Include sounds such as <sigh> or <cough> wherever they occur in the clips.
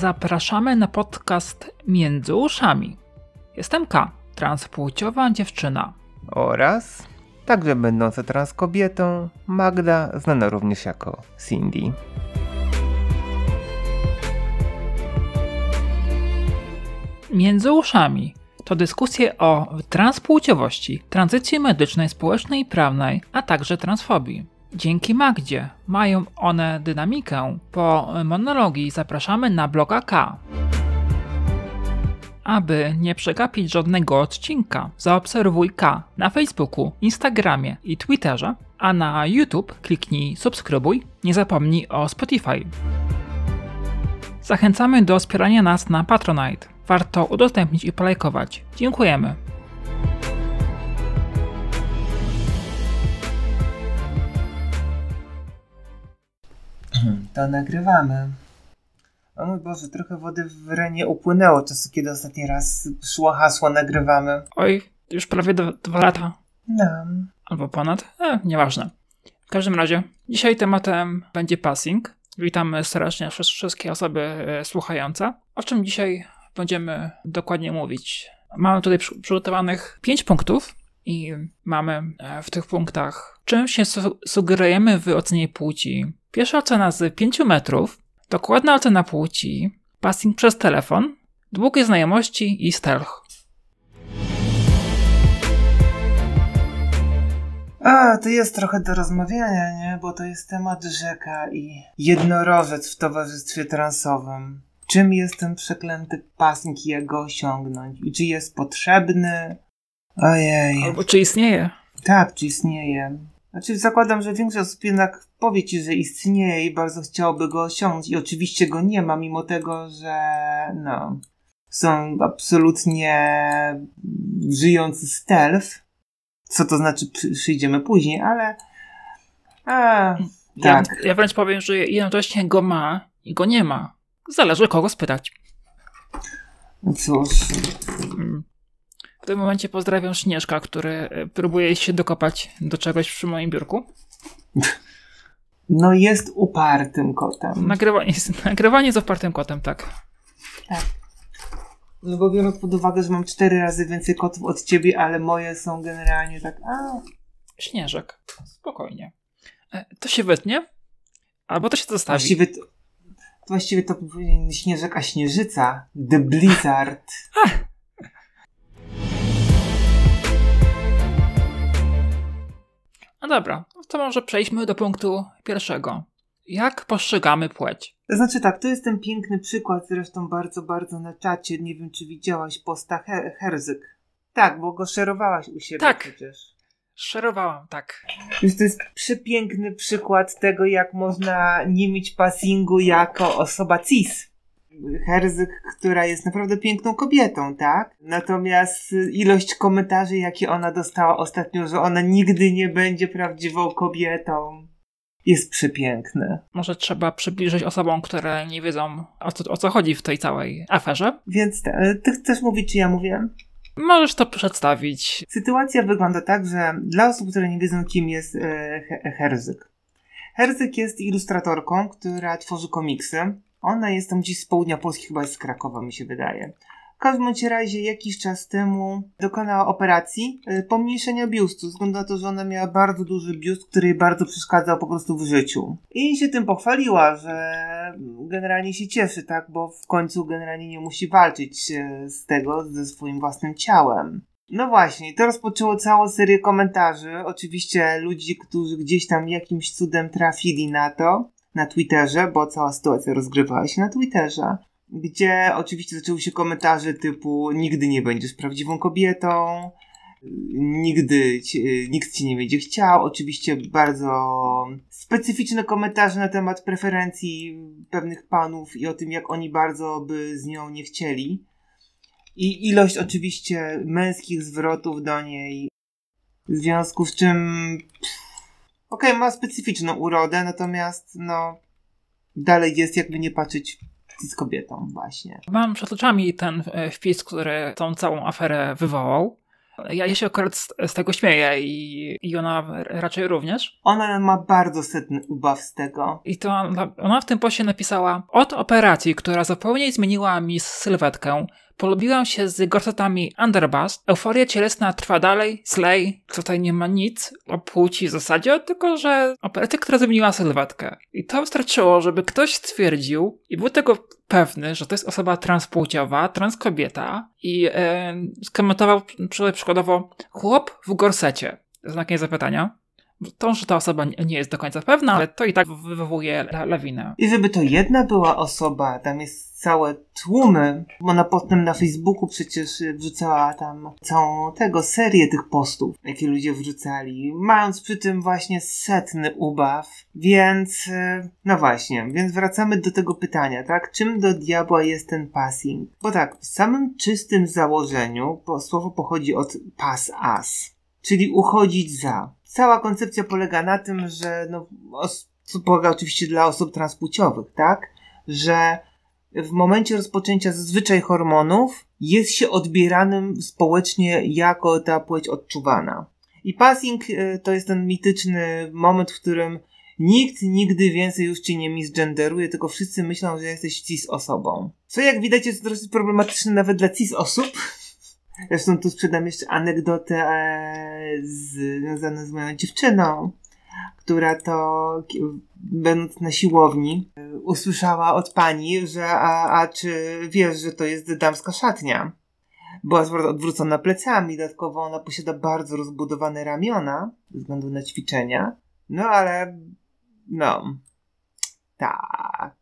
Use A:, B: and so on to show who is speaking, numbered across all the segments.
A: Zapraszamy na podcast Między Uszami. Jestem K, transpłciowa dziewczyna.
B: Oraz także będąca trans kobietą Magda, znana również jako Cindy.
A: Między Uszami to dyskusje o transpłciowości, tranzycji medycznej, społecznej i prawnej, a także transfobii. Dzięki Magdzie mają one dynamikę. Po monologii zapraszamy na bloga K. Aby nie przegapić żadnego odcinka, zaobserwuj K na Facebooku, Instagramie i Twitterze, a na YouTube kliknij subskrybuj, nie zapomnij o Spotify. Zachęcamy do wspierania nas na Patronite. Warto udostępnić i polajkować. Dziękujemy.
B: To nagrywamy. O mój Boże, trochę wody w Renie upłynęło czasu, kiedy ostatni raz szło hasło nagrywamy.
A: Oj, już prawie dwa, dwa lata.
B: No.
A: Albo ponad. E, nieważne. W każdym razie, dzisiaj tematem będzie passing. Witamy serdecznie wszystkie osoby e, słuchające. O czym dzisiaj będziemy dokładnie mówić? Mamy tutaj przygotowanych pięć punktów i mamy e, w tych punktach, czym się su sugerujemy w ocenie płci. Pierwsza ocena z 5 metrów, dokładna ocena płci, passing przez telefon, długie znajomości i stealth.
B: A, to jest trochę do rozmawiania, nie? Bo to jest temat rzeka i jednorożec w towarzystwie transowym. Czym jest ten przeklęty passing i jak go osiągnąć? I czy jest potrzebny? Ojej.
A: Albo czy istnieje?
B: Tak, czy istnieje. Znaczy zakładam, że większość osób jednak powie ci, że istnieje i bardzo chciałoby go osiągnąć i oczywiście go nie ma, mimo tego, że no, są absolutnie żyjący stealth. Co to znaczy, przyjdziemy później, ale a,
A: ja,
B: tak.
A: ja wręcz powiem, że jednocześnie go ma i go nie ma. Zależy kogo spytać.
B: Cóż.
A: W tym momencie pozdrawiam Śnieżka, który e, próbuje się dokopać do czegoś przy moim biurku.
B: No jest upartym kotem.
A: Nagrywanie jest, nagrywanie jest upartym kotem, tak.
B: Tak. No bo biorąc pod uwagę, że mam cztery razy więcej kotów od ciebie, ale moje są generalnie tak. A.
A: Śnieżek. Spokojnie. E, to się wytnie? Albo to się zostawi.
B: Właściwie to, właściwie to śnieżek, a śnieżyca. The Blizzard.
A: No dobra, to może przejdźmy do punktu pierwszego. Jak postrzegamy płeć?
B: To znaczy tak, to jest ten piękny przykład, zresztą bardzo, bardzo na czacie. Nie wiem, czy widziałaś posta Her Herzyk. Tak, bo go szerowałaś u siebie
A: tak.
B: przecież.
A: Szerowałam, tak.
B: Więc to jest przepiękny przykład tego, jak można nie mieć passingu jako osoba cis. Herzyk, która jest naprawdę piękną kobietą, tak? Natomiast ilość komentarzy, jakie ona dostała ostatnio, że ona nigdy nie będzie prawdziwą kobietą, jest przepiękne.
A: Może trzeba przybliżyć osobom, które nie wiedzą o co, o co chodzi w tej całej aferze.
B: Więc te, ty chcesz mówić, czy ja mówię?
A: Możesz to przedstawić.
B: Sytuacja wygląda tak, że dla osób, które nie wiedzą, kim jest e, Herzyk. Herzyk jest ilustratorką, która tworzy komiksy. Ona jest tam gdzieś z południa Polski, chyba jest z Krakowa, mi się wydaje. W każdym razie jakiś czas temu dokonała operacji y, pomniejszenia biustu, na to, że ona miała bardzo duży biust, który jej bardzo przeszkadzał po prostu w życiu. I się tym pochwaliła, że generalnie się cieszy, tak, bo w końcu generalnie nie musi walczyć y, z tego, ze swoim własnym ciałem. No właśnie, to rozpoczęło całą serię komentarzy. Oczywiście ludzi, którzy gdzieś tam jakimś cudem trafili na to, na Twitterze, bo cała sytuacja rozgrywała się na Twitterze gdzie oczywiście zaczęły się komentarze typu nigdy nie będziesz prawdziwą kobietą, nigdy nikt ci nie będzie chciał. Oczywiście bardzo specyficzne komentarze na temat preferencji pewnych panów i o tym, jak oni bardzo by z nią nie chcieli. I ilość oczywiście męskich zwrotów do niej, w związku z czym okej, okay, ma specyficzną urodę, natomiast no dalej jest jakby nie patrzeć z kobietą właśnie.
A: Mam przed oczami ten e, wpis, który tą całą aferę wywołał. Ja, ja się akurat z, z tego śmieję i, i ona raczej również.
B: Ona ma bardzo setny ubaw z tego.
A: I to ona, ona w tym poście napisała od operacji, która zupełnie zmieniła mi sylwetkę, Polubiłam się z gorsetami Underbust. Euforia cielesna trwa dalej. Slay. Tutaj nie ma nic o płci w zasadzie, tylko że operacja, która zmieniła sylwetkę. I to wystarczyło, żeby ktoś stwierdził i był tego pewny, że to jest osoba transpłciowa, transkobieta i e, skomentował przykładowo chłop w gorsecie. Znakiem zapytania. To, że ta osoba nie jest do końca pewna, ale to i tak wywołuje lawinę.
B: I żeby to jedna była osoba, tam jest całe tłumy. Ona potem na Facebooku przecież wrzucała tam całą tego serię tych postów, jakie ludzie wrzucali, mając przy tym właśnie setny ubaw. Więc, e, no właśnie, więc wracamy do tego pytania, tak? Czym do diabła jest ten passing? Bo tak, w samym czystym założeniu bo słowo pochodzi od pass as, czyli uchodzić za. Cała koncepcja polega na tym, że no, co polega oczywiście dla osób transpłciowych, tak? Że w momencie rozpoczęcia zazwyczaj hormonów jest się odbieranym społecznie jako ta płeć odczuwana. I passing e, to jest ten mityczny moment, w którym nikt nigdy więcej już cię nie misgenderuje, tylko wszyscy myślą, że jesteś cis osobą. Co jak widać jest dosyć problematyczne nawet dla cis osób. Zresztą tu sprzedam jeszcze anegdotę e, związaną z moją dziewczyną, która to będąc na siłowni usłyszała od pani, że a, a czy wiesz, że to jest damska szatnia? Była odwrócona plecami, dodatkowo ona posiada bardzo rozbudowane ramiona ze względu na ćwiczenia. No ale no tak.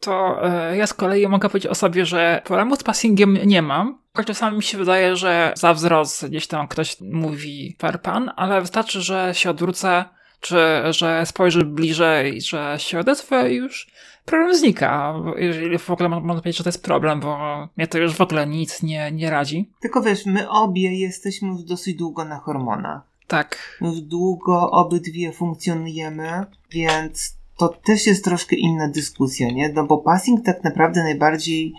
A: To e, ja z kolei mogę powiedzieć o sobie, że problemu z passingiem nie mam. Czasami mi się wydaje, że za wzrost gdzieś tam ktoś mówi per pan, ale wystarczy, że się odwrócę czy że spojrzy bliżej, że się odezwę i już problem znika. Jeżeli w ogóle można powiedzieć, że to jest problem, bo mnie to już w ogóle nic nie, nie radzi.
B: Tylko wiesz, my obie jesteśmy już dosyć długo na hormonach.
A: Tak.
B: Już długo obydwie funkcjonujemy, więc to też jest troszkę inna dyskusja, nie? No bo passing tak naprawdę najbardziej,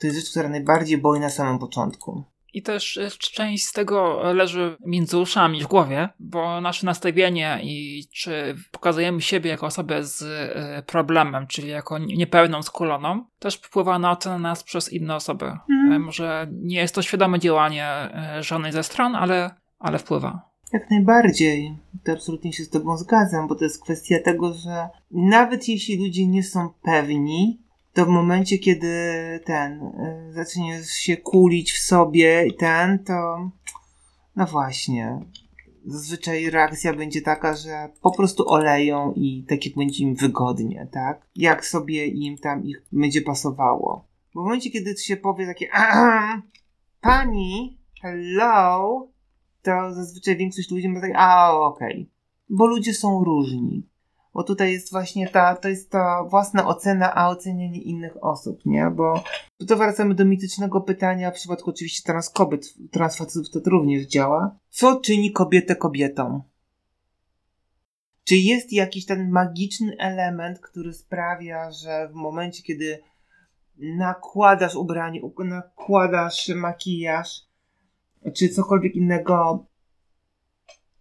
B: to jest rzecz, która najbardziej boi na samym początku.
A: I też e, część z tego leży między uszami w głowie, bo nasze nastawienie i czy pokazujemy siebie jako osobę z e, problemem, czyli jako niepełną, skuloną, też wpływa na ocenę nas przez inne osoby. Mm. Może nie jest to świadome działanie żadnej ze stron, ale, ale wpływa.
B: Jak najbardziej. To absolutnie się z Tobą zgadzam, bo to jest kwestia tego, że nawet jeśli ludzie nie są pewni, to w momencie, kiedy ten y, zaczniesz się kulić w sobie i ten, to no właśnie. Zazwyczaj reakcja będzie taka, że po prostu oleją i tak jak będzie im wygodnie, tak? Jak sobie im tam ich będzie pasowało. W momencie, kiedy się powie takie pani, hello, to zazwyczaj większość ludzi ma takie, a okej. Okay. Bo ludzie są różni. Bo tutaj jest właśnie ta, to jest ta własna ocena, a ocenianie innych osób, nie? Bo to wracamy do mitycznego pytania, w przypadku oczywiście trans kobiet, transfacetów to również działa. Co czyni kobietę kobietą? Czy jest jakiś ten magiczny element, który sprawia, że w momencie, kiedy nakładasz ubranie, nakładasz makijaż, czy cokolwiek innego,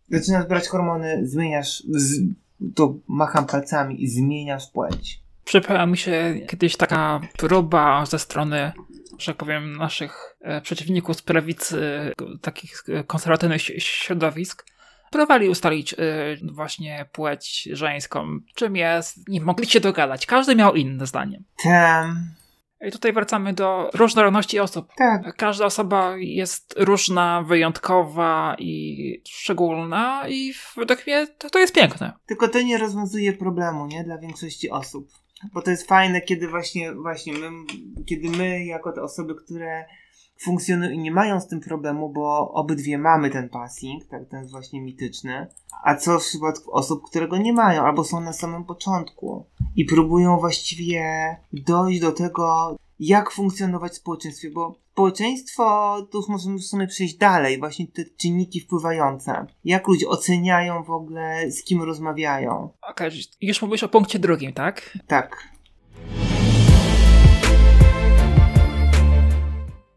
B: zaczynasz brać hormony, zmieniasz, z, to macham palcami i zmieniasz płeć.
A: Przypomniała mi się kiedyś taka próba ze strony, że tak powiem, naszych e, przeciwników z prawicy, takich konserwatywnych środowisk. Próbowali ustalić e, właśnie płeć żeńską, czym jest. Nie mogli się dogadać. Każdy miał inne zdanie.
B: Tam.
A: I tutaj wracamy do różnorodności osób.
B: Tak.
A: Każda osoba jest różna, wyjątkowa i szczególna i według mnie to, to jest piękne.
B: Tylko to nie rozwiązuje problemu, nie? Dla większości osób. Bo to jest fajne, kiedy właśnie, właśnie my, kiedy my, jako te osoby, które funkcjonują i nie mają z tym problemu, bo obydwie mamy ten passing, tak, ten właśnie mityczny. A co w przypadku osób, które go nie mają, albo są na samym początku i próbują właściwie dojść do tego, jak funkcjonować w społeczeństwie, bo społeczeństwo, to już możemy w sumie przejść dalej, właśnie te czynniki wpływające. Jak ludzie oceniają w ogóle, z kim rozmawiają.
A: Okej, okay, już mówisz o punkcie drugim, tak?
B: Tak.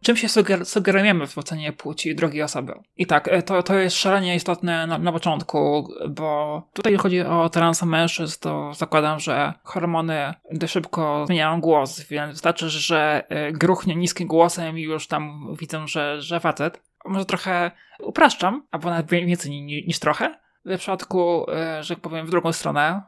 A: Czym się suger sugerujemy w ocenie płci drugiej osoby. I tak, e, to, to jest szalenie istotne na, na początku, bo tutaj chodzi o trans mężczyzn, to zakładam, że hormony dość szybko zmieniają głos, więc wystarczy, że e, gruchnie niskim głosem i już tam widzę, że, że facet. Może trochę upraszczam, albo nawet więcej niż trochę, w przypadku, e, że tak powiem, w drugą stronę,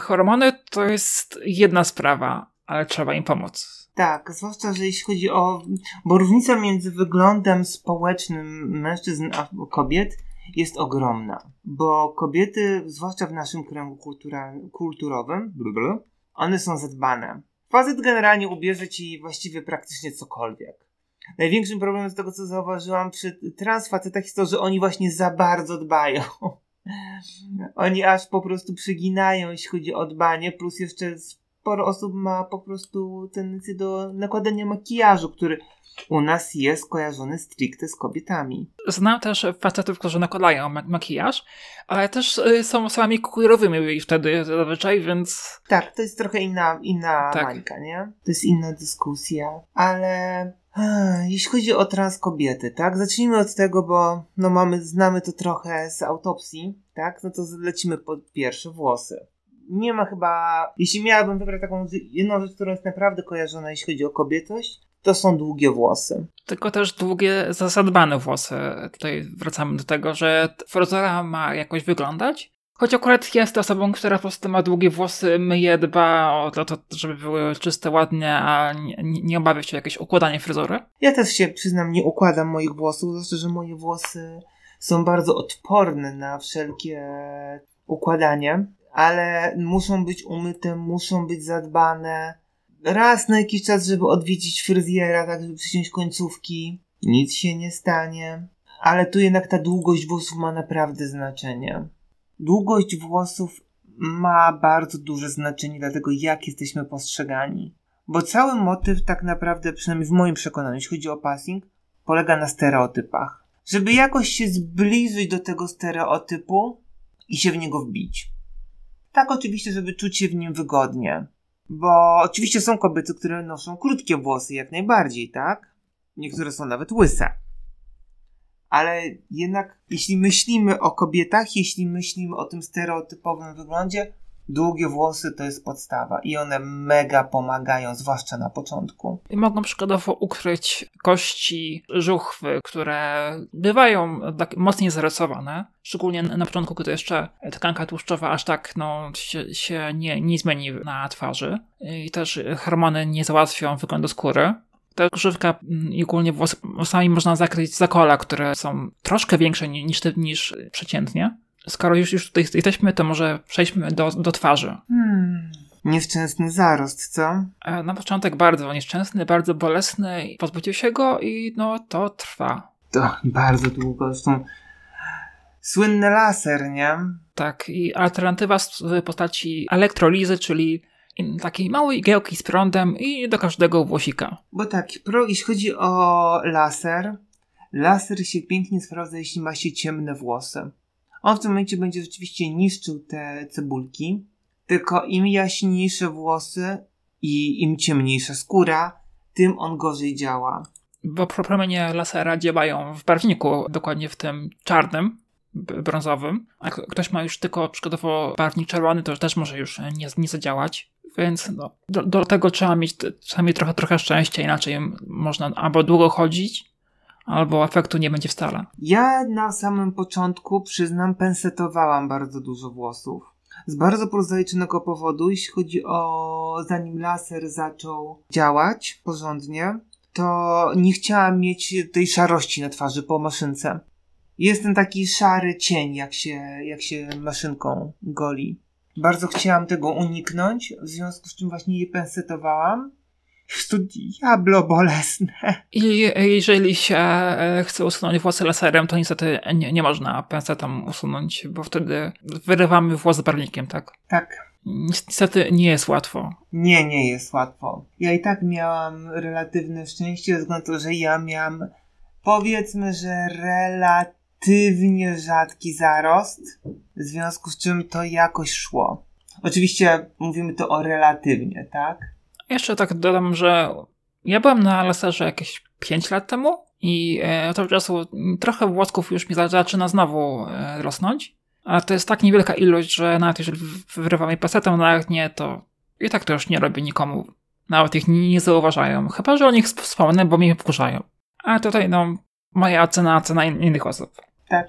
A: hormony to jest jedna sprawa, ale trzeba im pomóc.
B: Tak, zwłaszcza, że jeśli chodzi o. Bo różnica między wyglądem społecznym mężczyzn a kobiet jest ogromna. Bo kobiety, zwłaszcza w naszym kręgu kulturowym, one są zadbane. Facet generalnie ubierze ci właściwie praktycznie cokolwiek. Największym problemem z tego, co zauważyłam przy transfacetach jest to, że oni właśnie za bardzo dbają. <laughs> oni aż po prostu przyginają, jeśli chodzi o dbanie, plus jeszcze sporo osób ma po prostu tendencję do nakładania makijażu, który u nas jest kojarzony stricte z kobietami.
A: Znam też facetów, którzy nakładają mak makijaż, ale też y, są osobami queerowymi wtedy zazwyczaj, więc...
B: Tak, to jest trochę inna, inna tak. bańka, nie? To jest inna dyskusja, ale... Jeśli chodzi o trans kobiety, tak? Zacznijmy od tego, bo no mamy, znamy to trochę z autopsji, tak? No to lecimy po pierwsze włosy nie ma chyba. Jeśli miałabym wybrać taką jedną rzecz, która jest naprawdę kojarzona, jeśli chodzi o kobietość, to są długie włosy.
A: Tylko też długie, zadbane włosy. Tutaj wracamy do tego, że fryzura ma jakoś wyglądać. Choć akurat jest osobą, która po prostu ma długie włosy, myje, dba o to, to żeby były czyste, ładnie, a nie, nie obawia się o jakieś układanie fryzury.
B: Ja też się przyznam, nie układam moich włosów, zwłaszcza, że moje włosy są bardzo odporne na wszelkie układanie ale muszą być umyte, muszą być zadbane. Raz na jakiś czas, żeby odwiedzić fryzjera, tak żeby przyciąć końcówki. Nic się nie stanie. Ale tu jednak ta długość włosów ma naprawdę znaczenie. Długość włosów ma bardzo duże znaczenie dla tego, jak jesteśmy postrzegani. Bo cały motyw tak naprawdę, przynajmniej w moim przekonaniu, jeśli chodzi o passing, polega na stereotypach. Żeby jakoś się zbliżyć do tego stereotypu i się w niego wbić. Tak oczywiście, żeby czuć się w nim wygodnie. Bo oczywiście są kobiety, które noszą krótkie włosy, jak najbardziej, tak? Niektóre są nawet łyse. Ale jednak, jeśli myślimy o kobietach, jeśli myślimy o tym stereotypowym wyglądzie, Długie włosy to jest podstawa i one mega pomagają, zwłaszcza na początku.
A: I mogą przykładowo ukryć kości, żuchwy, które bywają tak mocniej zarysowane, szczególnie na początku, gdy jeszcze tkanka tłuszczowa aż tak no, się, się nie, nie zmieni na twarzy i też hormony nie załatwią wyglądu skóry. Ta grzywka i ogólnie włosami można zakryć zakola, które są troszkę większe niż, niż przeciętnie skoro już, już tutaj jesteśmy, to może przejdźmy do, do twarzy.
B: Hmm. Nieszczęsny zarost, co?
A: E, na początek bardzo nieszczęsny, bardzo bolesny. Pozbycie się go i no to trwa.
B: To bardzo długo. Zresztą słynny laser, nie?
A: Tak, i alternatywa w postaci elektrolizy, czyli takiej małej igiełki z prądem i do każdego włosika.
B: Bo tak, pro, jeśli chodzi o laser, laser się pięknie sprawdza, jeśli ma się ciemne włosy. On w tym momencie będzie rzeczywiście niszczył te cebulki, tylko im jaśniejsze włosy i im ciemniejsza skóra, tym on gorzej działa.
A: Bo promienie lasera działają w barwniku, dokładnie w tym czarnym, brązowym. A ktoś ma już tylko przykładowo barwnik czerwony, to też może już nie, nie zadziałać. Więc no, do, do, tego trzeba mieć, mieć trochę, trochę szczęścia, inaczej można albo długo chodzić, albo efektu nie będzie wcale.
B: Ja na samym początku, przyznam, pensetowałam bardzo dużo włosów. Z bardzo prozaicznego powodu, jeśli chodzi o zanim laser zaczął działać porządnie, to nie chciałam mieć tej szarości na twarzy po maszynce. Jest ten taki szary cień, jak się, jak się maszynką goli. Bardzo chciałam tego uniknąć, w związku z czym właśnie je pensetowałam jest to diablo bolesne.
A: I jeżeli się e, chce usunąć włosy laserem, to niestety nie, nie można pensetą usunąć, bo wtedy wyrywamy włos barwnikiem, tak?
B: Tak.
A: Niestety nie jest łatwo.
B: Nie, nie jest łatwo. Ja i tak miałam relatywne szczęście, ze względu na to, że ja miałam powiedzmy, że relatywnie rzadki zarost, w związku z czym to jakoś szło. Oczywiście mówimy to o relatywnie, tak?
A: Jeszcze tak dodam, że Ja byłem na laserze jakieś 5 lat temu i e, od tego czasu trochę włosków już mi zaczyna znowu e, rosnąć, ale to jest tak niewielka ilość, że nawet jeżeli wyrywam je pasetem, nawet nie, to i tak to już nie robi nikomu. Nawet ich nie zauważają, chyba że o nich wspomnę, bo mnie wkurzają. A tutaj, no, moja ocena, ocena innych osób.
B: Tak.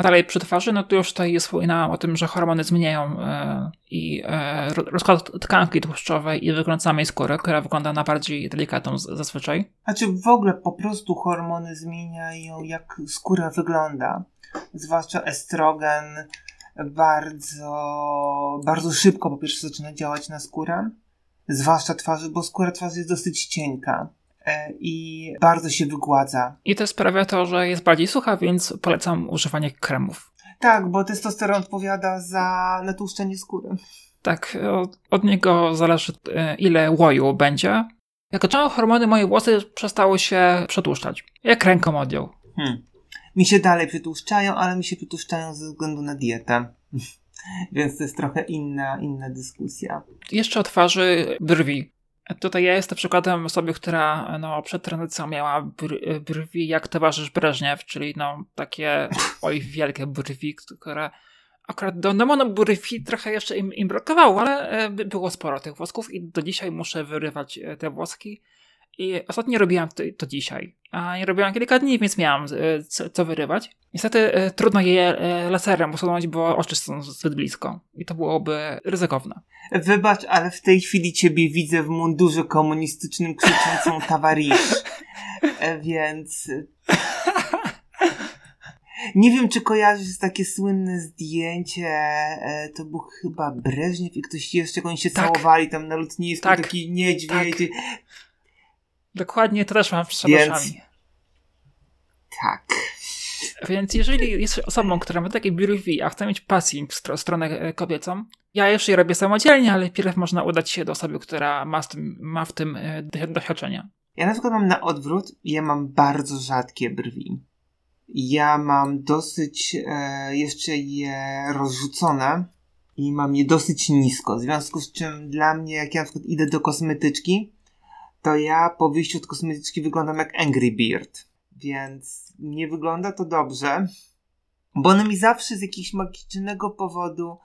A: A dalej przy twarzy, no to już tutaj jest wspominałam o tym, że hormony zmieniają e, i e, rozkład tkanki tłuszczowej i wygląd samej skóry, która wygląda na bardziej delikatną zazwyczaj.
B: Znaczy w ogóle po prostu hormony zmieniają jak skóra wygląda. Zwłaszcza estrogen bardzo, bardzo szybko po pierwsze zaczyna działać na skórę, zwłaszcza twarzy, bo skóra twarzy jest dosyć cienka i bardzo się wygładza.
A: I to sprawia to, że jest bardziej sucha, więc polecam używanie kremów.
B: Tak, bo testosteron odpowiada za natłuszczenie skóry.
A: Tak, od, od niego zależy e, ile łoju będzie. Jak zaczęłam hormony, moje włosy przestały się przetłuszczać. Jak ręką odjął. Hmm.
B: Mi się dalej przetłuszczają, ale mi się przetłuszczają ze względu na dietę. <laughs> Więc to jest trochę inna, inna dyskusja.
A: Jeszcze o twarzy brwi. Tutaj ja jestem przykładem osoby, która no, przed tranzycją miała br brwi jak towarzysz Breżniew, czyli no, takie <laughs> oj wielkie brwi, które akurat do demonu brwi trochę jeszcze im, im brakowało, ale e, było sporo tych włosków i do dzisiaj muszę wyrywać e, te włoski. I ostatnio robiłam to, to dzisiaj. A nie robiłam kilka dni, więc miałam e, co wyrywać. Niestety e, trudno je e, laserem usunąć, bo oczy są zbyt blisko. I to byłoby ryzykowne.
B: Wybacz, ale w tej chwili ciebie widzę w mundurze komunistycznym krzyczącą <laughs> Tawarisz. Więc... Nie wiem, czy kojarzysz takie słynne zdjęcie, to był chyba Breżniew i ktoś jeszcze, oni się tak. całowali tam na lotnisku, tak. taki niedźwiedź. Tak.
A: Dokładnie to też mam przed Więc...
B: Tak.
A: Więc jeżeli jest osobą, która ma takie brwi, a chce mieć passing w stronę e, kobiecą, ja jeszcze je robię samodzielnie, ale pierw można udać się do osoby, która ma, tym, ma w tym e, doświadczenia.
B: Ja na przykład mam na odwrót, ja mam bardzo rzadkie brwi. Ja mam dosyć e, jeszcze je rozrzucone i mam je dosyć nisko, w związku z czym dla mnie, jak ja na przykład idę do kosmetyczki, to ja po wyjściu od kosmetyczki wyglądam jak Angry Beard. Więc nie wygląda to dobrze, bo one mi zawsze z jakiegoś magicznego powodu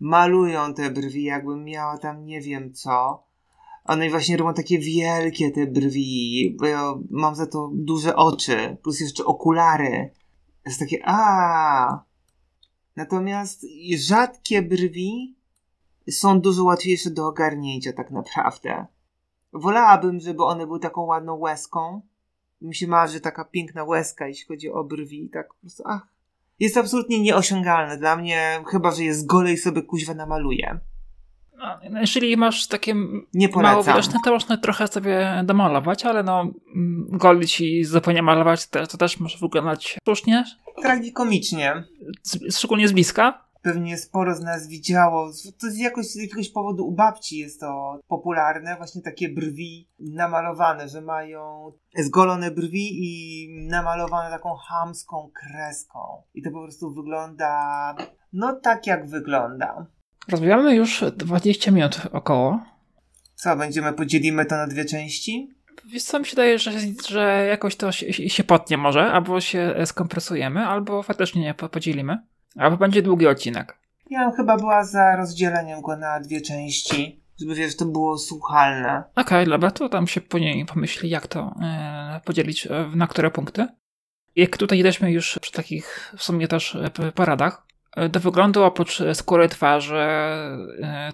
B: malują te brwi, jakbym miała tam nie wiem co. One właśnie robią takie wielkie te brwi, bo ja mam za to duże oczy, plus jeszcze okulary. Jest takie a. Natomiast rzadkie brwi są dużo łatwiejsze do ogarnięcia tak naprawdę. Wolałabym, żeby one były taką ładną łezką. Mi się marzy taka piękna łezka, jeśli chodzi o brwi. Tak po prostu, ach. Jest absolutnie nieosiągalne dla mnie, chyba, że jest golej sobie kuźwa namaluje.
A: No, jeżeli masz takie nie mało widoczne, to można trochę sobie domalować, ale no golić i zupełnie malować to, to też może wyglądać słusznie.
B: Tragikomicznie.
A: Szczególnie z bliska
B: pewnie sporo z nas widziało. To z, jakoś, z jakiegoś powodu u babci jest to popularne, właśnie takie brwi namalowane, że mają zgolone brwi i namalowane taką hamską kreską. I to po prostu wygląda, no tak jak wygląda.
A: Rozmawiamy już 20 minut około.
B: Co, będziemy, podzielimy to na dwie części?
A: Wiesz co, mi się daje, że, że jakoś to się, się potnie może, albo się skompresujemy, albo faktycznie nie podzielimy. Albo będzie długi odcinek.
B: Ja chyba była za rozdzieleniem go na dwie części, żeby wiesz, to było słuchalne.
A: Okej, okay, dobra, to tam się później pomyśli, jak to e, podzielić, e, na które punkty. Jak tutaj jesteśmy już przy takich w sumie też e, poradach, e, do wyglądu oprócz skóry twarzy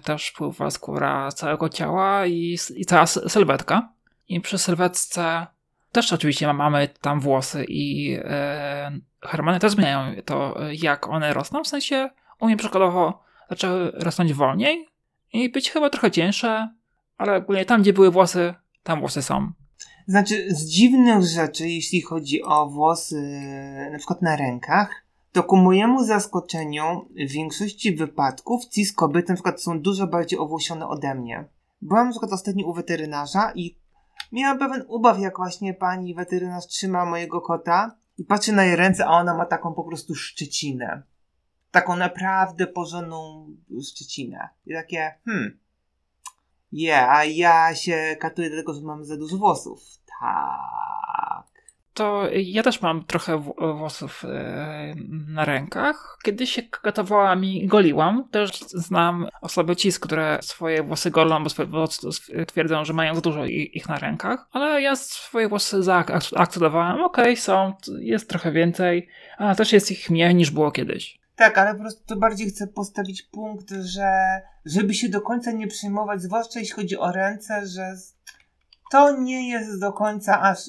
A: też wpływa skóra całego ciała i, i cała sylwetka. I przy sylwetce też oczywiście mamy tam włosy i e, hormony też zmieniają to, jak one rosną. W sensie u mnie przykładowo zaczęły rosnąć wolniej i być chyba trochę cięższe, ale ogólnie tam, gdzie były włosy, tam włosy są.
B: Znaczy, z dziwnych rzeczy, jeśli chodzi o włosy, na przykład na rękach, to ku mojemu zaskoczeniu w większości wypadków cis kobiety na przykład są dużo bardziej owłosione ode mnie. Byłam na przykład ostatnio u weterynarza i miałam pewien ubaw, jak właśnie pani weterynarz trzyma mojego kota i patrzy na jej ręce, a ona ma taką po prostu szczecinę. Taką naprawdę porządną szczecinę. I takie, hmm. Yeah, a ja się katuję dlatego, że mam za dużo włosów. Tak.
A: To ja też mam trochę włosów e, na rękach. Kiedyś się katowałam i goliłam. Też znam osoby cis, które swoje włosy golą, bo twierdzą, że mają za dużo ich na rękach. Ale ja swoje włosy zaakceptowałem. Okej, okay, są, jest trochę więcej, ale też jest ich mniej niż było kiedyś.
B: Tak, ale po prostu to bardziej chcę postawić punkt, że żeby się do końca nie przejmować, zwłaszcza jeśli chodzi o ręce, że to nie jest do końca aż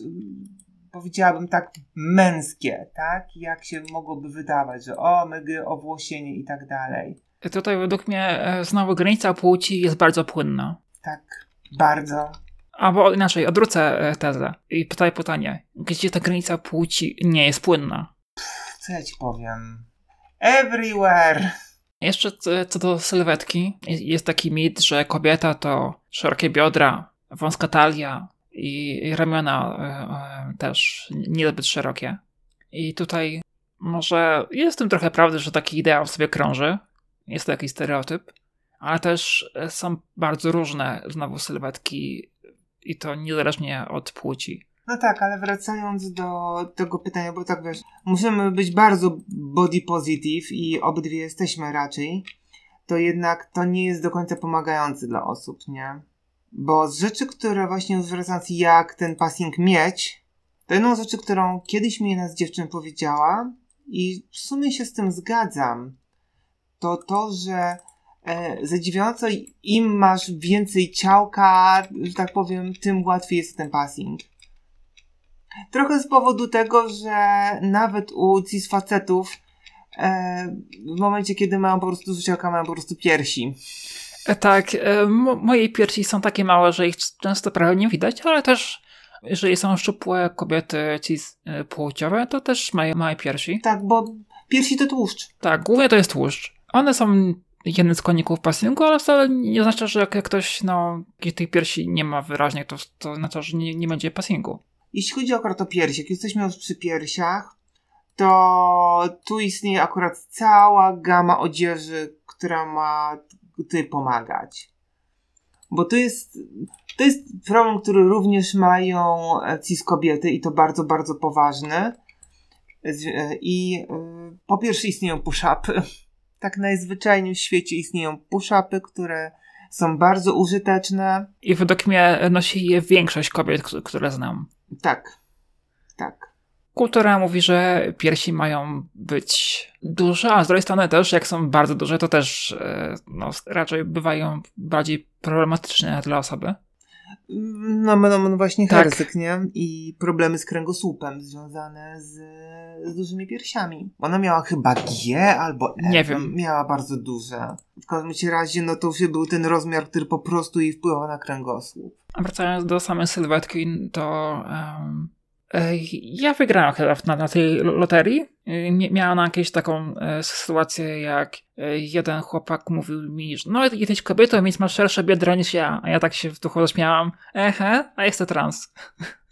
B: powiedziałabym tak męskie, tak? Jak się mogłoby wydawać, że o, mygy, owłosienie i tak dalej.
A: Tutaj według mnie e, znowu granica płci jest bardzo płynna.
B: Tak, bardzo.
A: Albo inaczej, odwrócę e, tezę i pytaj pytanie, gdzie ta granica płci nie jest płynna?
B: Pff, co ja ci powiem? Everywhere!
A: Jeszcze co do sylwetki, jest taki mit, że kobieta to szerokie biodra, wąska talia, i ramiona e, e, też niezbyt szerokie. I tutaj może jest w tym trochę prawdy, że taki ideał sobie krąży. Jest to jakiś stereotyp, ale też są bardzo różne znowu sylwetki i to niezależnie od płci.
B: No tak, ale wracając do tego pytania, bo tak wiesz, musimy być bardzo body positive i obydwie jesteśmy raczej, to jednak to nie jest do końca pomagające dla osób, nie? Bo z rzeczy, które właśnie zwracając jak ten passing mieć, to jedną rzeczy, którą kiedyś mi jedna z dziewczyn powiedziała i w sumie się z tym zgadzam, to to, że e, zadziwiająco im masz więcej ciałka, że tak powiem, tym łatwiej jest ten passing. Trochę z powodu tego, że nawet u cis facetów e, w momencie, kiedy mają po prostu ciałka, mają po prostu piersi.
A: Tak, e, moje piersi są takie małe, że ich często prawie nie widać, ale też jeżeli są szczupłe kobiety ci e, płciowe, to też mają małe piersi.
B: Tak, bo piersi to tłuszcz.
A: Tak, głównie to jest tłuszcz. One są jednym z konników passingu, ale wcale nie oznacza, że jak ktoś no, tej piersi nie ma wyraźnie, to, to znaczy, że nie, nie będzie passingu.
B: Jeśli chodzi akurat o piersi, jak jesteśmy już przy piersiach, to tu istnieje akurat cała gama odzieży, która ma tutaj pomagać. Bo to jest, to jest problem, który również mają e, cis kobiety i to bardzo, bardzo poważny. E, I e, po pierwsze istnieją push-upy. <laughs> Tak najzwyczajniej w świecie istnieją push-upy, które są bardzo użyteczne.
A: I według mnie nosi je większość kobiet, które znam.
B: Tak, tak.
A: Kultura mówi, że piersi mają być duże, a z drugiej strony też, jak są bardzo duże, to też e, no, raczej bywają bardziej problematyczne dla osoby.
B: No, no, no właśnie tak. herzyk, nie? I problemy z kręgosłupem związane z, z dużymi piersiami. Ona miała chyba G albo
A: F. Nie wiem.
B: Miała bardzo duże. W każdym razie, no to już był ten rozmiar, który po prostu jej wpływał na kręgosłup.
A: A wracając do samej sylwetki, to um, ja wygrałem chyba na, na tej loterii. Miałem jakąś taką e, sytuację, jak e, jeden chłopak mówił mi, że no jesteś kobietą, więc masz szersze biodra niż ja. A ja tak się w duchu zaśmiałam. Ehe, a jestem trans.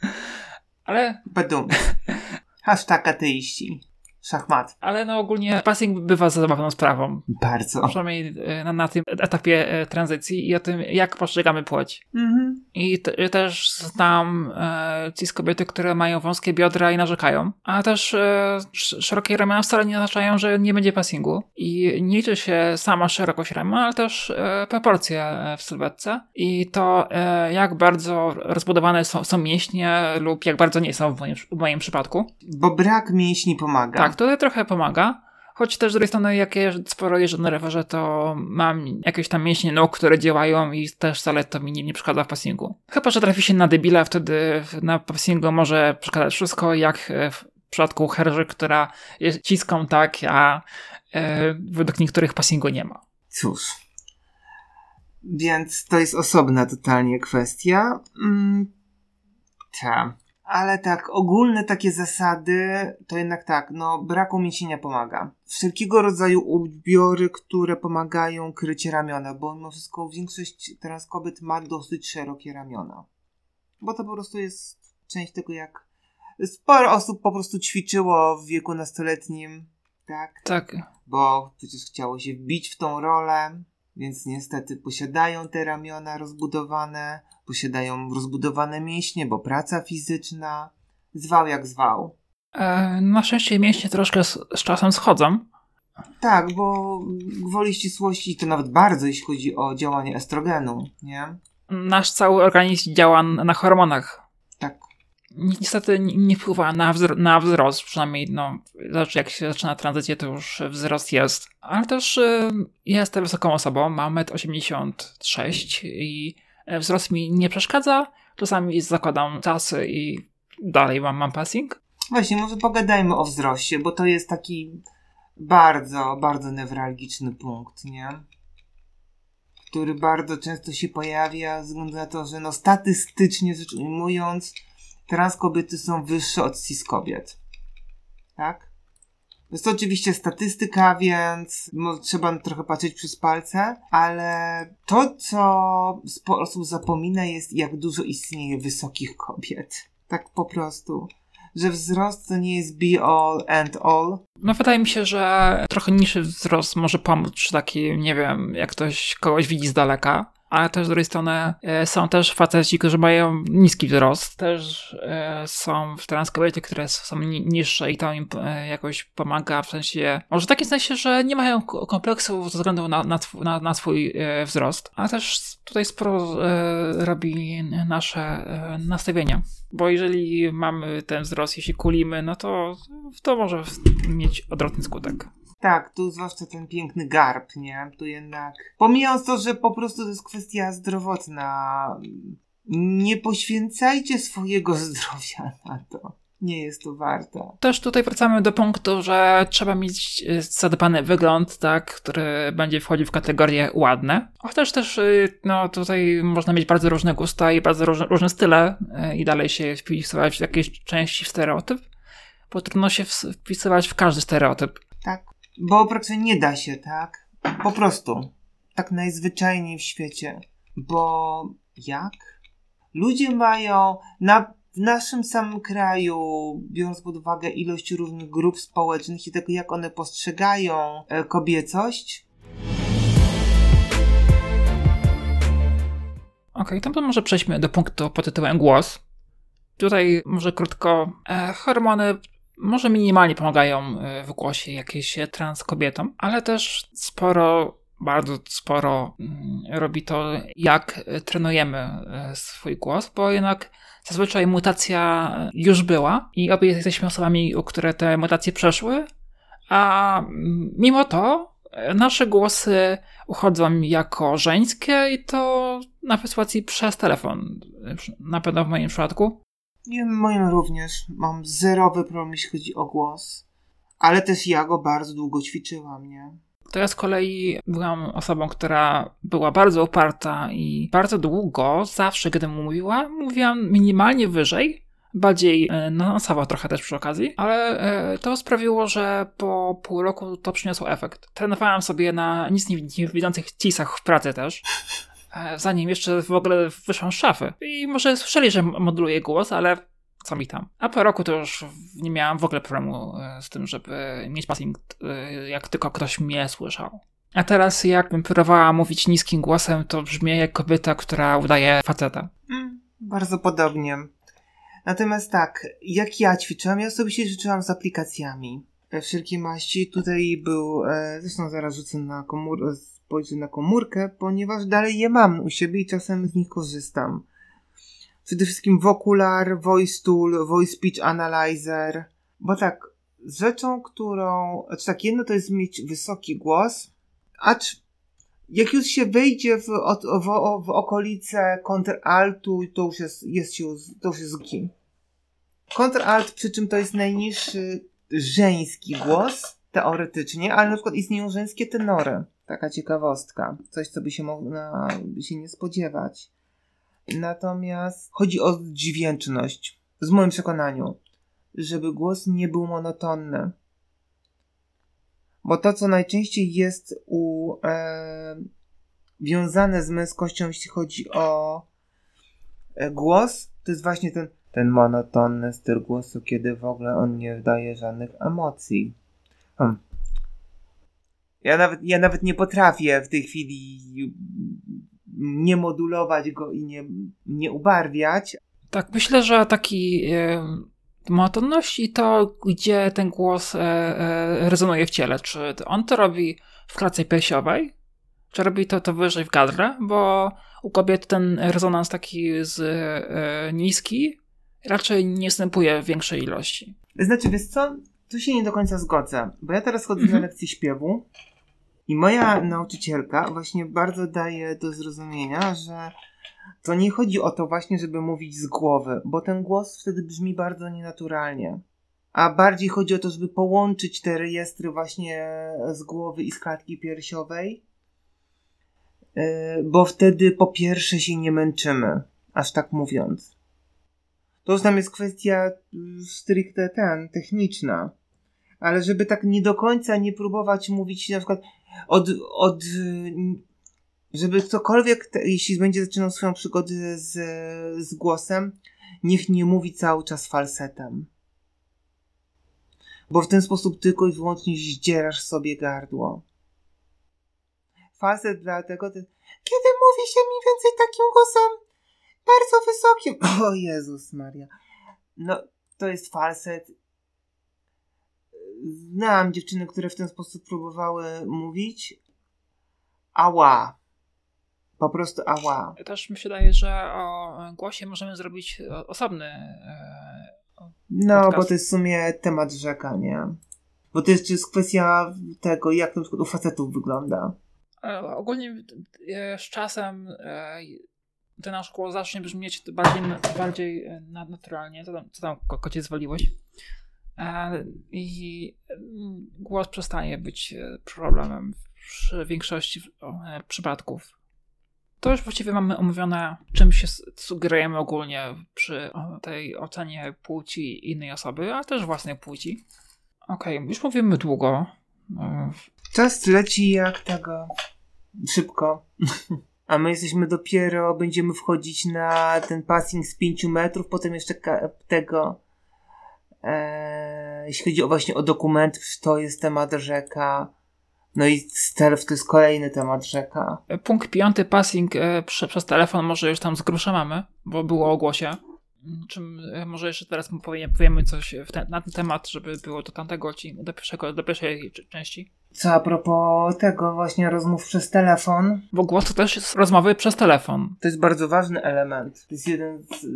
A: <laughs> Ale...
B: Badum. <laughs> Hashtag ateiści szachmat.
A: Ale no ogólnie passing bywa zabawną sprawą.
B: Bardzo.
A: Przynajmniej e, na, na tym etapie e, tranzycji i o tym, jak postrzegamy płeć.
B: Mhm.
A: I te, też znam e, cis kobiety, które mają wąskie biodra i narzekają, a też e, szerokie ramiona wcale nie oznaczają, że nie będzie passingu. I nie liczy się sama szerokość ramion, ale też e, proporcje e, w sylwetce i to, e, jak bardzo rozbudowane są, są mięśnie lub jak bardzo nie są w moim, w moim przypadku.
B: Bo brak mięśni pomaga.
A: Tak, to trochę pomaga. Choć też z drugiej strony, jak ja sporo jeżdżę na rowerze, to mam jakieś tam mięśnie nóg, które działają i też wcale to mi nie, przeszkadza w passingu. Chyba, że trafi się na debila, wtedy na passingu może przeszkadzać wszystko, jak w przypadku Herży, która jest ciską tak, a e, według niektórych passingu nie ma.
B: Cóż. Więc to jest osobna totalnie kwestia. Mm, ta. Ale tak, ogólne takie zasady to jednak tak, no brak umięśnienia pomaga. Wszelkiego rodzaju ubiory, które pomagają krycie ramiona, bo mimo wszystko większość teraz kobiet ma dosyć szerokie ramiona. Bo to po prostu jest część tego, jak sporo osób po prostu ćwiczyło w wieku nastoletnim, tak?
A: Tak.
B: Bo przecież chciało się wbić w tą rolę. Więc niestety posiadają te ramiona rozbudowane, posiadają rozbudowane mięśnie, bo praca fizyczna. Zwał jak zwał.
A: E, na szczęście mięśnie troszkę z, z czasem schodzą.
B: Tak, bo gwoli ścisłości to nawet bardzo, jeśli chodzi o działanie estrogenu, nie?
A: Nasz cały organizm działa na hormonach.
B: Tak.
A: Niestety nie wpływa na, wzro na wzrost, przynajmniej no, znaczy jak się zaczyna tranzycję, to już wzrost jest. Ale też y, jestem wysoką osobą, mam 1,86 m i wzrost mi nie przeszkadza. Czasami zakładam czasy i dalej mam, mam passing.
B: Właśnie, może pogadajmy o wzroście, bo to jest taki bardzo, bardzo newralgiczny punkt, nie? Który bardzo często się pojawia ze względu na to, że no statystycznie rzecz ujmując, trans kobiety są wyższe od cis kobiet. Tak? Jest to oczywiście statystyka, więc trzeba trochę patrzeć przez palce, ale to, co sporo osób zapomina, jest jak dużo istnieje wysokich kobiet. Tak po prostu że wzrost to nie jest be all and all.
A: No wydaje mi się, że trochę niższy wzrost może pomóc przy takim, nie wiem, jak ktoś kogoś widzi z daleka, ale też z drugiej strony e, są też faceci, którzy mają niski wzrost, też e, są trans kobiety, które są niższe i to im e, jakoś pomaga, w sensie, może w takim sensie, że nie mają kompleksu ze względu na, na, na, na swój wzrost, ale też tutaj sporo robi nasze nastawienia, bo jeżeli mamy ten wzrost, jeśli kulimy, no to to może mieć odwrotny skutek.
B: Tak, tu zwłaszcza ten piękny garb, nie? Tu jednak. Pomijając to, że po prostu to jest kwestia zdrowotna. Nie poświęcajcie swojego zdrowia <laughs> na to. Nie jest to warte.
A: Też tutaj wracamy do punktu, że trzeba mieć e, zadbany wygląd, tak, który będzie wchodził w kategorię ładne. Chociaż też, e, no tutaj można mieć bardzo różne gusta i bardzo różne, różne style e, i dalej się wpisywać w jakieś części w stereotyp, bo trudno się wpisywać w każdy stereotyp.
B: Bo praktycznie nie da się, tak? Po prostu. Tak najzwyczajniej w świecie. Bo jak? Ludzie mają na, w naszym samym kraju, biorąc pod uwagę ilość różnych grup społecznych i tego, jak one postrzegają e, kobiecość.
A: Okej, okay, to może przejdźmy do punktu pod tytułem głos. Tutaj może krótko. E, hormony może minimalnie pomagają e, w głosie jakiejś trans kobietom, ale też sporo, bardzo sporo mm, robi to, jak trenujemy e, swój głos, bo jednak zazwyczaj mutacja już była i obie jesteśmy osobami, u które te mutacje przeszły, a mm, mimo to e, nasze głosy uchodzą jako żeńskie i to na sytuacji przez telefon, na pewno w moim przypadku.
B: Nie, moim również. Mam zerowy problem, jeśli chodzi o głos. Ale też ja go bardzo długo ćwiczyłam, nie?
A: To ja z kolei byłam osobą, która była bardzo uparta i bardzo długo, zawsze gdy mówiła, mówiłam minimalnie wyżej, bardziej e, nosowo trochę też przy okazji, ale e, to sprawiło, że po pół roku to przyniosło efekt. Trenowałam sobie na nic nie widzących cisach w pracy też. E, zanim jeszcze w ogóle wyszłam z szafy. I może słyszeli, że moduluję głos, ale co mi tam. A po roku to już nie miałam w ogóle problemu e, z tym, żeby mieć passing, e, jak tylko ktoś mnie słyszał. A teraz jakbym próbowała mówić niskim głosem, to brzmi jak kobieta, która udaje faceta.
B: Mm, bardzo podobnie. Natomiast tak, jak ja ćwiczyłam, ja osobiście ćwiczyłam z aplikacjami. Wszelkie maści. Tutaj był, e, zresztą zaraz rzucę na komórkę, spojrzę na komórkę, ponieważ dalej je mam u siebie i czasem z nich korzystam. Przede wszystkim Vocular, Voice Tool, Voice Speech Analyzer. Bo tak, rzeczą, którą, znaczy tak, jedno to jest mieć wysoki głos, acz jak już się wejdzie w, w, w, w okolice kontraltu, to już jest, jest się, to już jest kim. Kontralt, przy czym to jest najniższy żeński głos, teoretycznie, ale na przykład istnieją żeńskie tenory. Taka ciekawostka. Coś, co by się można by się nie spodziewać. Natomiast chodzi o dźwięczność. W moim przekonaniu. Żeby głos nie był monotonny. Bo to, co najczęściej jest u, e, wiązane z męskością, jeśli chodzi o e, głos, to jest właśnie ten, ten monotonny styl głosu, kiedy w ogóle on nie daje żadnych emocji. Hmm Ja nawet, ja nawet nie potrafię w tej chwili nie modulować go i nie, nie ubarwiać.
A: Tak, myślę, że taki e, monotonność i to, gdzie ten głos e, e, rezonuje w ciele. Czy on to robi w klatce piersiowej, czy robi to, to wyżej w gardle, bo u kobiet ten rezonans taki z e, niski raczej nie występuje w większej ilości.
B: Znaczy, wiesz co? Tu się nie do końca zgodzę, bo ja teraz chodzę mhm. na lekcję śpiewu i moja nauczycielka właśnie bardzo daje do zrozumienia, że to nie chodzi o to właśnie, żeby mówić z głowy, bo ten głos wtedy brzmi bardzo nienaturalnie. A bardziej chodzi o to, żeby połączyć te rejestry właśnie z głowy i z klatki piersiowej, yy, bo wtedy po pierwsze się nie męczymy, aż tak mówiąc. To już tam jest kwestia yy, stricte ten, techniczna. Ale żeby tak nie do końca nie próbować mówić na przykład od, od żeby ktokolwiek, te, jeśli będzie zaczynał swoją przygodę z, z głosem, niech nie mówi cały czas falsetem. Bo w ten sposób tylko i wyłącznie zdzierasz sobie gardło. Falset dlatego, to, kiedy mówi się mniej więcej takim głosem bardzo wysokim. <clears throat> O Jezus Maria. No, to jest falset. Znam dziewczyny, które w ten sposób próbowały mówić. Ała. Po prostu ała.
A: Też mi się wydaje, że o głosie możemy zrobić osobny. E,
B: no, podcast. bo to jest w sumie temat rzeka, nie? Bo to jest, jest kwestia tego, jak na przykład u facetów wygląda.
A: E, ogólnie e, z czasem ten nasz głos zacznie brzmieć bardziej, bardziej naturalnie. Co tam, co tam kocie zwaliłeś? I głos przestaje być problemem przy większości przypadków. To już właściwie mamy omówione, czym się sugerujemy ogólnie przy tej ocenie płci innej osoby, ale też własnej płci. Okej, okay, już mówimy długo.
B: Czas leci jak tego. Szybko. <laughs> A my jesteśmy dopiero, będziemy wchodzić na ten passing z 5 metrów, potem jeszcze tego. E, jeśli chodzi o właśnie o dokument, to jest temat rzeka. No i stealth to jest kolejny temat rzeka.
A: Punkt piąty, passing e, prze, przez telefon, może już tam z grusza mamy, bo było o głosie. Czym e, może jeszcze teraz powiemy, powiemy coś te, na ten temat, żeby było do tamtego odcinka, do, pierwszego, do pierwszej części.
B: Co a propos tego właśnie rozmów przez telefon.
A: Bo głos to też jest rozmowy przez telefon.
B: To jest bardzo ważny element. To jest jeden z,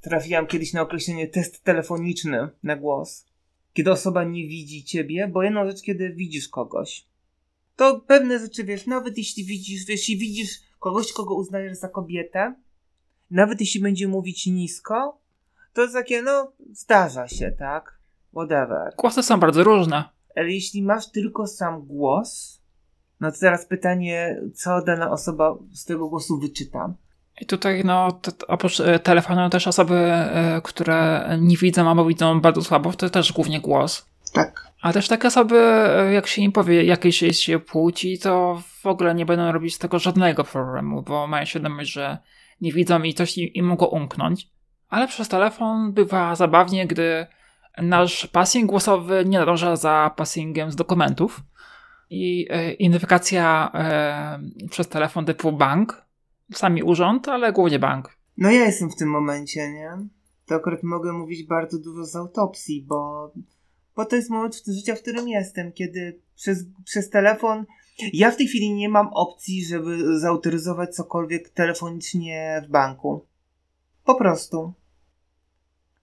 B: trafiłam kiedyś na określenie test telefoniczny na głos. Kiedy osoba nie widzi ciebie, bo jedną rzecz, kiedy widzisz kogoś to pewne rzeczy, wiesz, nawet jeśli widzisz, jeśli widzisz kogoś, kogo uznajesz za kobietę, nawet jeśli będzie mówić nisko, to jest takie, no, zdarza się, tak? Whatever.
A: Głosy są bardzo różne.
B: Ale jeśli masz tylko sam głos, no to teraz pytanie, co dana osoba z tego głosu wyczyta.
A: I tutaj, no, to, oprócz e, telefonu też osoby, e, które nie widzą albo widzą bardzo słabo, to też głównie głos.
B: Tak.
A: A też takie osoby, e, jak się im powie jakiejś jest się płci, to w ogóle nie będą robić z tego żadnego problemu, bo mają świadomość, że nie widzą i coś im, im mogło umknąć. Ale przez telefon bywa zabawnie, gdy nasz passing głosowy nie nadąża za passingiem z dokumentów i e, identyfikacja e, przez telefon typu bank, sami urząd, ale głównie bank.
B: No ja jestem w tym momencie, nie? To akurat mogę mówić bardzo dużo z autopsji, bo bo to jest moment życia, w którym jestem, kiedy przez, przez telefon. Ja w tej chwili nie mam opcji, żeby zautoryzować cokolwiek telefonicznie w banku. Po prostu.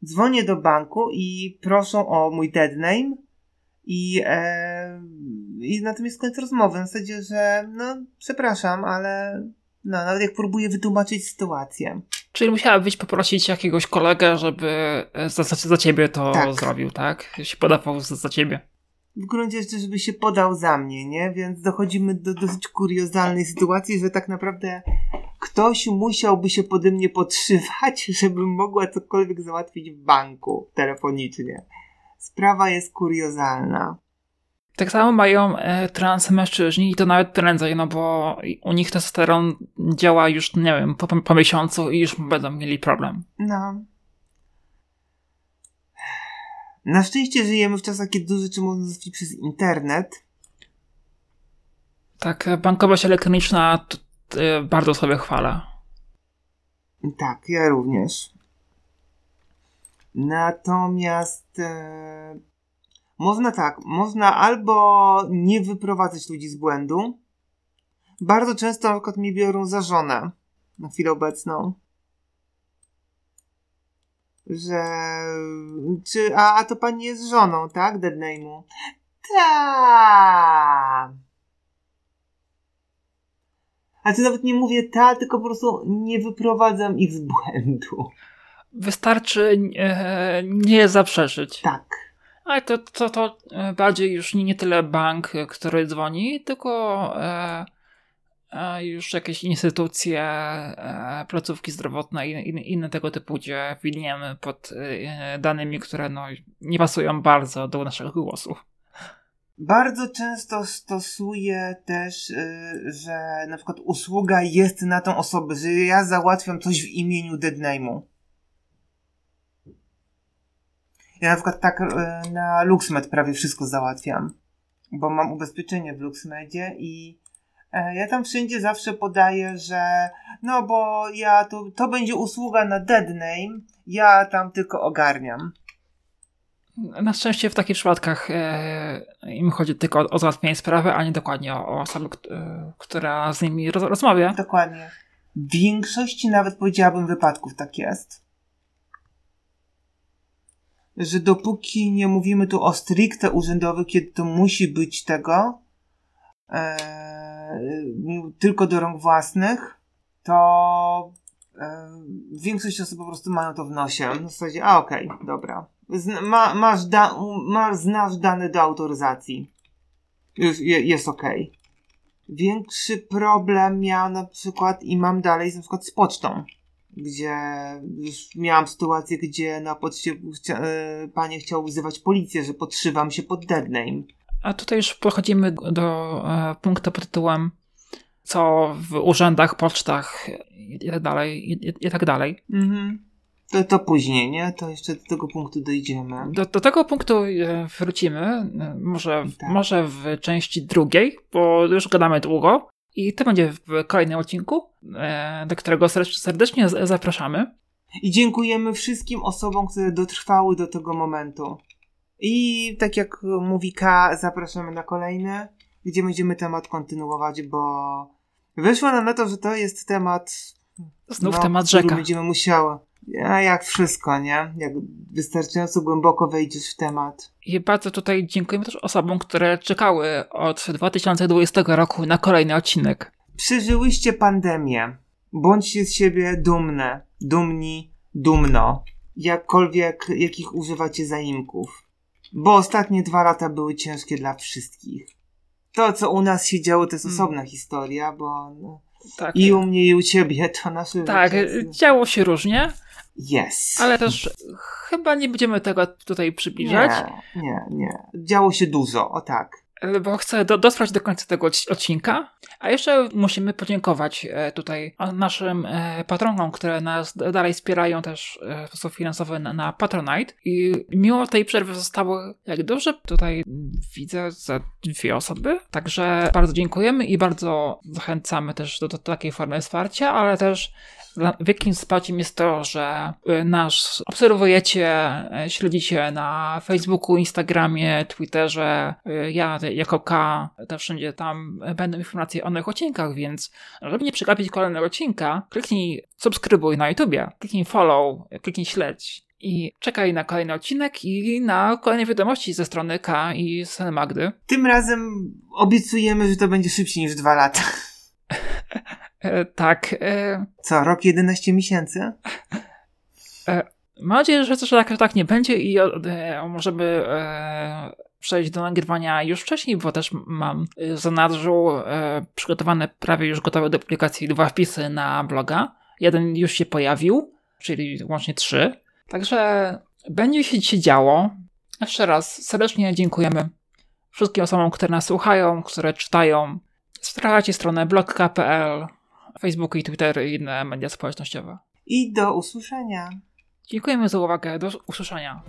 B: Dzwonię do banku i proszę o mój dead name i, e, i na tym jest koniec rozmowy. W zasadzie, że no, przepraszam, ale no, nawet jak próbuję wytłumaczyć sytuację.
A: Czyli musiałabyś poprosić jakiegoś kolegę, żeby e, za, za ciebie to tak. zrobił, tak? Się podawał za, za ciebie.
B: W gruncie rzeczy, żeby się podał za mnie, nie? Więc dochodzimy do dosyć kuriozalnej sytuacji, że tak naprawdę ktoś musiałby się pode mnie podszywać, <laughs> żebym mogła cokolwiek załatwić w banku telefonicznie. Sprawa jest kuriozalna.
A: Tak samo mają e, trans mężczyźni i to nawet prędzej, no bo u nich testosteron działa już, nie wiem, po, po miesiącu i już będą mieli problem.
B: No. Na szczęście żyjemy w czasach, kiedy dużo rzeczy można załatwić przez internet.
A: Tak, bankowość elektroniczna bardzo sobie chwalę.
B: Tak, ja również. Natomiast e, można tak, można albo nie wyprowadzać ludzi z błędu. Bardzo często na przykład mnie biorą za żonę na chwilę obecną. Że. Czy. A, a to pani jest żoną, tak? Deadname'u. Tak. Ale to nawet nie mówię ta, tylko po prostu nie wyprowadzam ich z błędu.
A: Wystarczy e, nie zaprzeczyć.
B: Tak.
A: Ale to, to, to e, bardziej już nie, nie tyle bank, który dzwoni, tylko e, e, już jakieś instytucje, e, placówki zdrowotne i inne, tego typu, gdzie widniemy pod e, danymi, które no, nie pasują bardzo do naszych głosów.
B: Bardzo często stosuję też, że na przykład usługa jest na tą osobę, że ja załatwiam coś w imieniu deadname'u. Ja na przykład tak na LuxMed prawie wszystko załatwiam, bo mam ubezpieczenie w LuxMedzie i ja tam wszędzie zawsze podaję, że no bo ja to, to będzie usługa na deadname, ja tam tylko ogarniam.
A: Na szczęście w takich przypadkach e, im chodzi tylko o, o załatwienie sprawy, a nie dokładnie o, o osobę, e, która z nimi roz, rozmawia.
B: Dokładnie. W większości nawet powiedziałabym wypadków tak jest. Że dopóki nie mówimy tu o stricte urzędowych, kiedy to musi być tego e, tylko do rąk własnych, to e, większość osób po prostu mają to w nosie. W zasadzie, a okej, okay, dobra ma, masz, da, masz, znasz dane do autoryzacji. Już je, jest ok. Większy problem miałam na przykład i mam dalej na przykład z pocztą, gdzie już miałam sytuację, gdzie na poczcie chcia, e, panie chciał wzywać policję, że podszywam się pod deadname.
A: A tutaj już przechodzimy do e, punktu pod tytułem co w urzędach, pocztach i tak dalej, i, i tak dalej. Mhm.
B: To, to później, nie? To jeszcze do tego punktu dojdziemy.
A: Do, do tego punktu e, wrócimy, e, może, tak. może w części drugiej, bo już gadamy długo i to będzie w kolejnym odcinku, do którego serdecznie zapraszamy.
B: I dziękujemy wszystkim osobom, które dotrwały do tego momentu. I tak jak mówi K, zapraszamy na kolejne, gdzie będziemy temat kontynuować, bo wyszło nam na to, że to jest temat.
A: Znów no, temat rzeka.
B: Będziemy musiały a jak wszystko, nie? Jak wystarczająco głęboko wejdziesz w temat.
A: I bardzo tutaj dziękujemy też osobom, które czekały od 2020 roku na kolejny odcinek.
B: Przeżyłyście pandemię. Bądźcie z siebie dumne, dumni, dumno. Jakkolwiek, jakich używacie zaimków. Bo ostatnie dwa lata były ciężkie dla wszystkich. To, co u nas się działo, to jest hmm. osobna historia, bo no, tak. i u mnie, i u ciebie to nasze
A: Tak, działo się różnie.
B: Yes.
A: Ale też chyba nie będziemy tego tutaj przybliżać.
B: Nie, nie, nie. Działo się dużo, o tak.
A: Bo chcę do, dotrwać do końca tego odcinka. A jeszcze musimy podziękować e, tutaj naszym e, patronom, które nas dalej wspierają też e, w sposób finansowy na, na Patronite. I mimo tej przerwy zostało jak dobrze tutaj widzę za dwie osoby. Także bardzo dziękujemy i bardzo zachęcamy też do, do takiej formy wsparcia, ale też wielkim wsparciem jest to, że y, nas obserwujecie, y, śledzicie na Facebooku, Instagramie, Twitterze. Y, ja jako K też wszędzie tam będą informacje o nowych odcinkach, więc żeby nie przegapić kolejnego odcinka, kliknij subskrybuj na YouTubie, kliknij follow, kliknij śledź. I czekaj na kolejny odcinek i na kolejne wiadomości ze strony K i z Magdy.
B: Tym razem obiecujemy, że to będzie szybciej niż dwa lata. <laughs>
A: E, tak. E,
B: Co, rok 11 miesięcy?
A: E, mam nadzieję, że, że, tak, tak nie będzie i e, możemy e, przejść do nagrywania już wcześniej, bo też mam w zanadrzu e, przygotowane prawie już gotowe do publikacji dwa wpisy na bloga. Jeden już się pojawił, czyli łącznie trzy. Także będzie się dzisiaj działo. Jeszcze raz serdecznie dziękujemy wszystkim osobom, które nas słuchają, które czytają. Sprawdźcie stronę blog.pl Facebook i Twitter i inne media społecznościowe.
B: I do usłyszenia.
A: Dziękujemy za uwagę. Do usłyszenia.